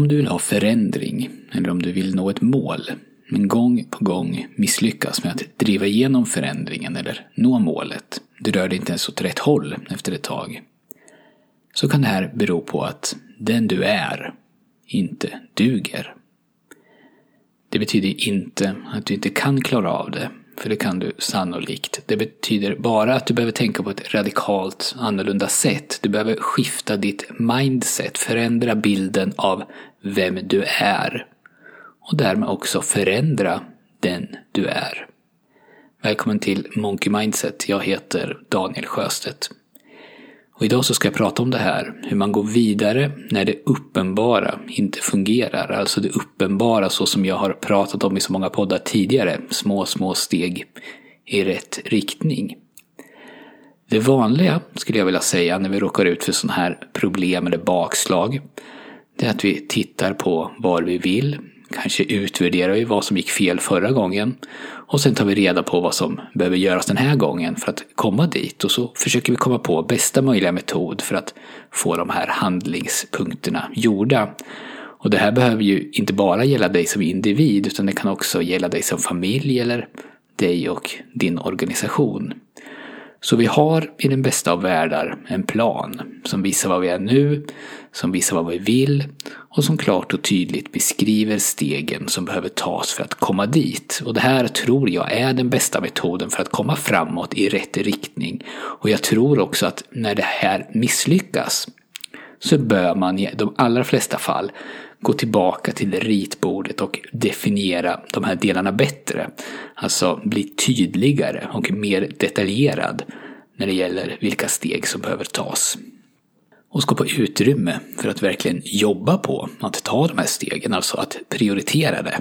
Om du vill ha förändring eller om du vill nå ett mål men gång på gång misslyckas med att driva igenom förändringen eller nå målet. Du rör dig inte ens åt rätt håll efter ett tag. Så kan det här bero på att den du är inte duger. Det betyder inte att du inte kan klara av det, för det kan du sannolikt. Det betyder bara att du behöver tänka på ett radikalt annorlunda sätt. Du behöver skifta ditt mindset, förändra bilden av vem du är. Och därmed också förändra den du är. Välkommen till Monkey Mindset. Jag heter Daniel Sjöstedt. Och idag så ska jag prata om det här, hur man går vidare när det uppenbara inte fungerar. Alltså det uppenbara så som jag har pratat om i så många poddar tidigare. Små, små steg i rätt riktning. Det vanliga, skulle jag vilja säga, när vi råkar ut för sådana här problem eller bakslag, det är att vi tittar på var vi vill, Kanske utvärderar vi vad som gick fel förra gången och sen tar vi reda på vad som behöver göras den här gången för att komma dit och så försöker vi komma på bästa möjliga metod för att få de här handlingspunkterna gjorda. Och det här behöver ju inte bara gälla dig som individ utan det kan också gälla dig som familj eller dig och din organisation. Så vi har i den bästa av världar en plan som visar vad vi är nu, som visar vad vi vill och som klart och tydligt beskriver stegen som behöver tas för att komma dit. Och det här tror jag är den bästa metoden för att komma framåt i rätt riktning. Och jag tror också att när det här misslyckas så bör man i de allra flesta fall gå tillbaka till ritbordet och definiera de här delarna bättre. Alltså bli tydligare och mer detaljerad när det gäller vilka steg som behöver tas. Och skapa utrymme för att verkligen jobba på att ta de här stegen, alltså att prioritera det.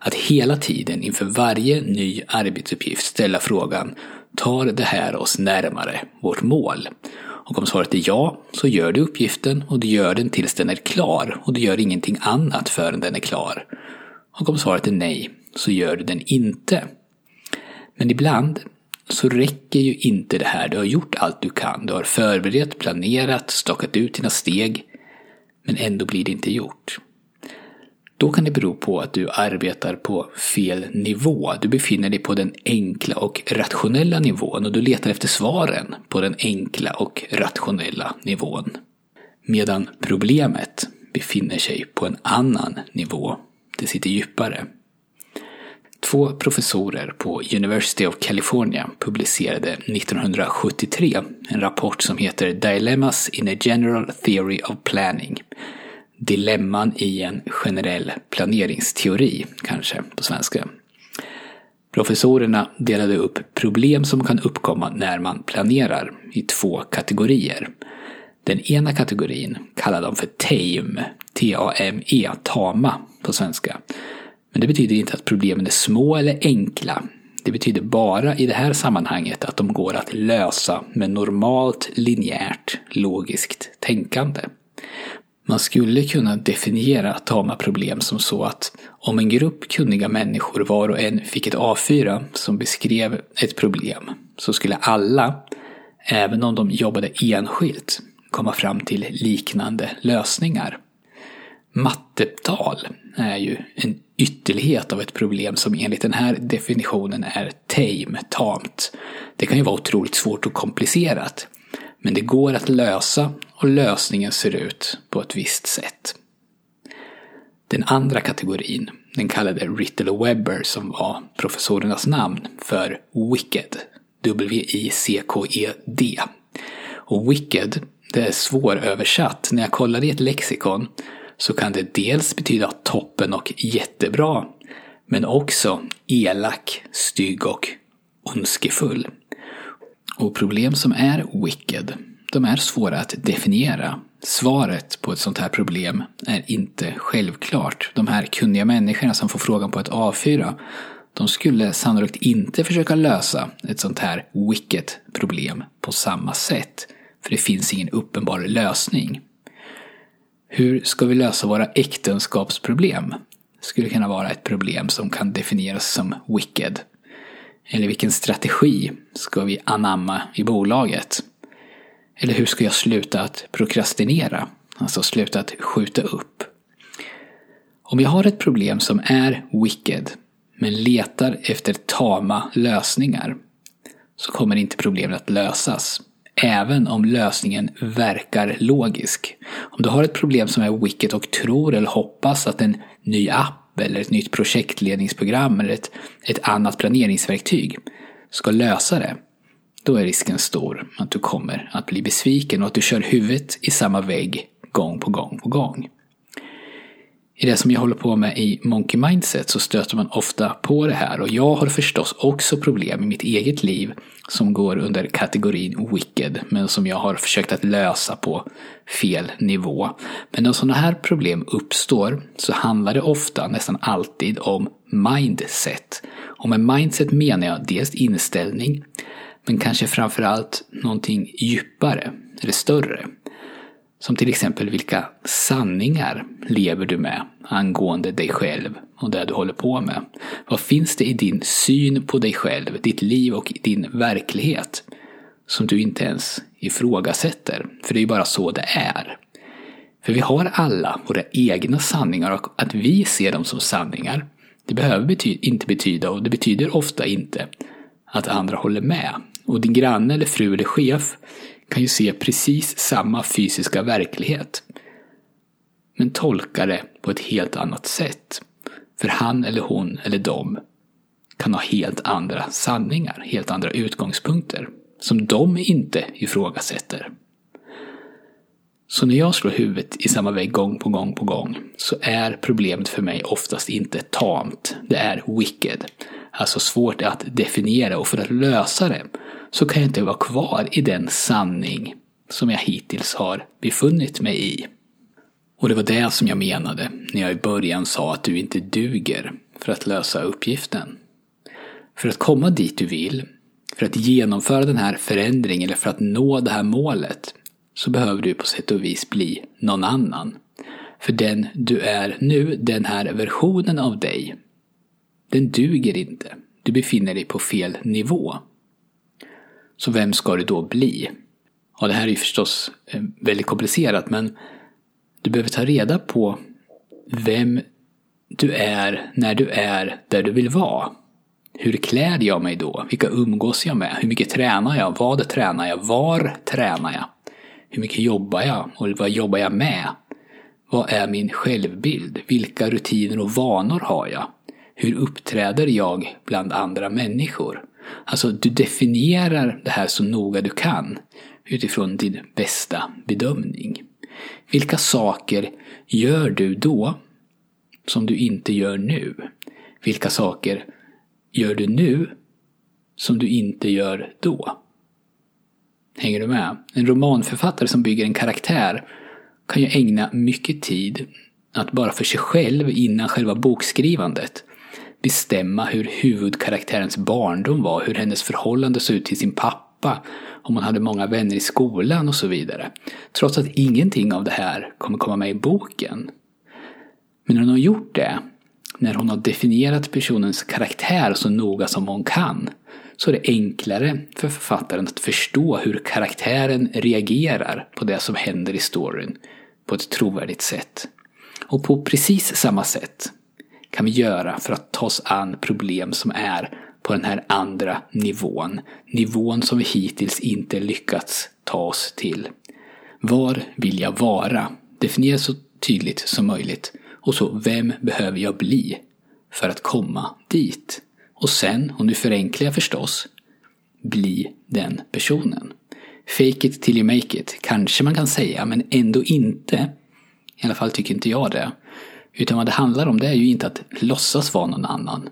Att hela tiden inför varje ny arbetsuppgift ställa frågan Tar det här oss närmare vårt mål? Och om svaret är ja, så gör du uppgiften och du gör den tills den är klar och du gör ingenting annat förrän den är klar. Och om svaret är nej, så gör du den inte. Men ibland så räcker ju inte det här. Du har gjort allt du kan. Du har förberett, planerat, stakat ut dina steg. Men ändå blir det inte gjort. Då kan det bero på att du arbetar på fel nivå. Du befinner dig på den enkla och rationella nivån och du letar efter svaren på den enkla och rationella nivån. Medan problemet befinner sig på en annan nivå. Det sitter djupare. Två professorer på University of California publicerade 1973 en rapport som heter Dilemmas in a General Theory of Planning dilemman i en generell planeringsteori, kanske på svenska. Professorerna delade upp problem som kan uppkomma när man planerar i två kategorier. Den ena kategorin kallar de för TAME, T-A-M-E, tama på svenska. Men det betyder inte att problemen är små eller enkla. Det betyder bara i det här sammanhanget att de går att lösa med normalt linjärt logiskt tänkande. Man skulle kunna definiera tama problem som så att om en grupp kunniga människor var och en fick ett A4 som beskrev ett problem så skulle alla, även om de jobbade enskilt, komma fram till liknande lösningar. Mattetal är ju en ytterlighet av ett problem som enligt den här definitionen är tame, tamt. Det kan ju vara otroligt svårt och komplicerat. Men det går att lösa och lösningen ser ut på ett visst sätt. Den andra kategorin, den kallade Rittle Webber som var professorernas namn för Wicked. W-I-C-K-E-D. Och Wicked, det är svåröversatt. När jag kollade i ett lexikon så kan det dels betyda toppen och jättebra, men också elak, stygg och ondskefull. Och problem som är wicked, de är svåra att definiera. Svaret på ett sånt här problem är inte självklart. De här kunniga människorna som får frågan på ett A4, de skulle sannolikt inte försöka lösa ett sånt här wicked problem på samma sätt. För det finns ingen uppenbar lösning. Hur ska vi lösa våra äktenskapsproblem? Skulle kunna vara ett problem som kan definieras som wicked. Eller vilken strategi ska vi anamma i bolaget? Eller hur ska jag sluta att prokrastinera? Alltså sluta att skjuta upp. Om jag har ett problem som är wicked, men letar efter tama lösningar, så kommer inte problemet att lösas. Även om lösningen verkar logisk. Om du har ett problem som är wicked och tror eller hoppas att en ny app eller ett nytt projektledningsprogram eller ett, ett annat planeringsverktyg ska lösa det, då är risken stor att du kommer att bli besviken och att du kör huvudet i samma vägg gång på gång på gång. I det som jag håller på med i Monkey Mindset så stöter man ofta på det här och jag har förstås också problem i mitt eget liv som går under kategorin wicked men som jag har försökt att lösa på fel nivå. Men när sådana här problem uppstår så handlar det ofta, nästan alltid, om mindset. Och med mindset menar jag dels inställning men kanske framförallt någonting djupare eller större. Som till exempel vilka sanningar lever du med angående dig själv och det du håller på med? Vad finns det i din syn på dig själv, ditt liv och din verklighet som du inte ens ifrågasätter? För det är ju bara så det är. För vi har alla våra egna sanningar och att vi ser dem som sanningar det behöver bety inte betyda och det betyder ofta inte att andra håller med. Och din granne eller fru eller chef kan ju se precis samma fysiska verklighet. Men tolkar det på ett helt annat sätt. För han eller hon eller de kan ha helt andra sanningar, helt andra utgångspunkter. Som de inte ifrågasätter. Så när jag slår huvudet i samma vägg gång på gång på gång så är problemet för mig oftast inte tamt. Det är wicked. Alltså svårt att definiera och för att lösa det så kan jag inte vara kvar i den sanning som jag hittills har befunnit mig i. Och det var det som jag menade när jag i början sa att du inte duger för att lösa uppgiften. För att komma dit du vill, för att genomföra den här förändringen eller för att nå det här målet så behöver du på sätt och vis bli någon annan. För den du är nu, den här versionen av dig, den duger inte. Du befinner dig på fel nivå. Så vem ska du då bli? Ja, det här är ju förstås eh, väldigt komplicerat men du behöver ta reda på vem du är när du är där du vill vara. Hur klär jag mig då? Vilka umgås jag med? Hur mycket tränar jag? Vad tränar jag? Var tränar jag? Hur mycket jobbar jag? Och vad jobbar jag med? Vad är min självbild? Vilka rutiner och vanor har jag? Hur uppträder jag bland andra människor? Alltså, du definierar det här så noga du kan utifrån din bästa bedömning. Vilka saker gör du då som du inte gör nu? Vilka saker gör du nu som du inte gör då? Hänger du med? En romanförfattare som bygger en karaktär kan ju ägna mycket tid att bara för sig själv innan själva bokskrivandet bestämma hur huvudkaraktärens barndom var, hur hennes förhållande såg ut till sin pappa, om hon hade många vänner i skolan och så vidare. Trots att ingenting av det här kommer komma med i boken. Men när hon har gjort det, när hon har definierat personens karaktär så noga som hon kan, så är det enklare för författaren att förstå hur karaktären reagerar på det som händer i storyn på ett trovärdigt sätt. Och på precis samma sätt kan vi göra för att ta oss an problem som är på den här andra nivån. Nivån som vi hittills inte lyckats ta oss till. Var vill jag vara? Definiera så tydligt som möjligt. Och så, vem behöver jag bli för att komma dit? Och sen, och nu förenklar jag förstås, bli den personen. Fake it till you make it, kanske man kan säga, men ändå inte. I alla fall tycker inte jag det. Utan vad det handlar om det är ju inte att låtsas vara någon annan.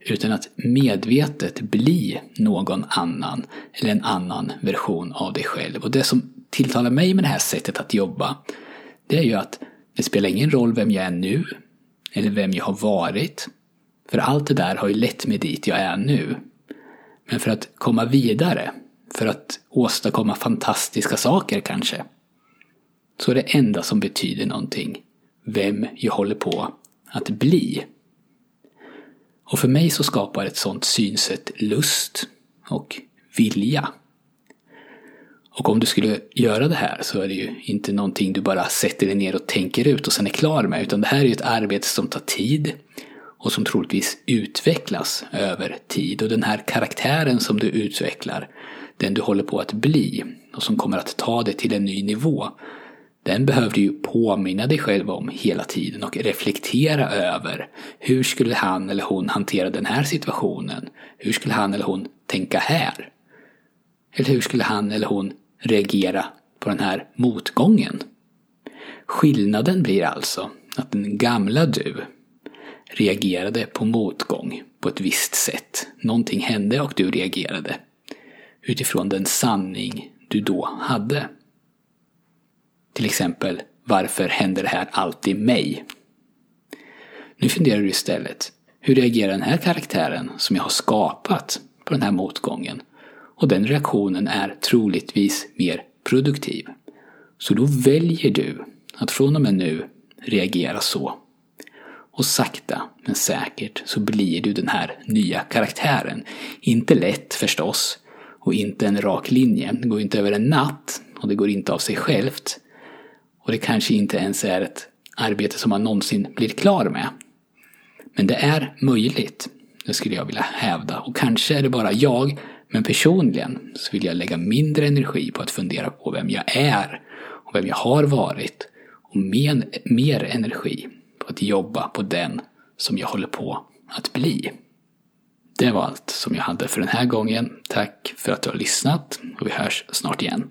Utan att medvetet bli någon annan. Eller en annan version av dig själv. Och det som tilltalar mig med det här sättet att jobba. Det är ju att det spelar ingen roll vem jag är nu. Eller vem jag har varit. För allt det där har ju lett mig dit jag är nu. Men för att komma vidare. För att åstadkomma fantastiska saker kanske. Så är det enda som betyder någonting vem jag håller på att bli. Och för mig så skapar ett sånt synsätt lust och vilja. Och om du skulle göra det här så är det ju inte någonting du bara sätter dig ner och tänker ut och sen är klar med. Utan det här är ju ett arbete som tar tid och som troligtvis utvecklas över tid. Och den här karaktären som du utvecklar, den du håller på att bli och som kommer att ta dig till en ny nivå, den behöver du ju påminna dig själv om hela tiden och reflektera över. Hur skulle han eller hon hantera den här situationen? Hur skulle han eller hon tänka här? Eller hur skulle han eller hon reagera på den här motgången? Skillnaden blir alltså att den gamla du reagerade på motgång på ett visst sätt. Någonting hände och du reagerade utifrån den sanning du då hade. Till exempel, varför händer det här alltid mig? Nu funderar du istället, hur reagerar den här karaktären som jag har skapat på den här motgången? Och den reaktionen är troligtvis mer produktiv. Så då väljer du att från och med nu reagera så. Och sakta men säkert så blir du den här nya karaktären. Inte lätt förstås. Och inte en rak linje. Det går inte över en natt. Och det går inte av sig självt. Och det kanske inte ens är ett arbete som man någonsin blir klar med. Men det är möjligt. Det skulle jag vilja hävda. Och kanske är det bara jag, men personligen så vill jag lägga mindre energi på att fundera på vem jag är och vem jag har varit. Och mer, mer energi på att jobba på den som jag håller på att bli. Det var allt som jag hade för den här gången. Tack för att du har lyssnat och vi hörs snart igen.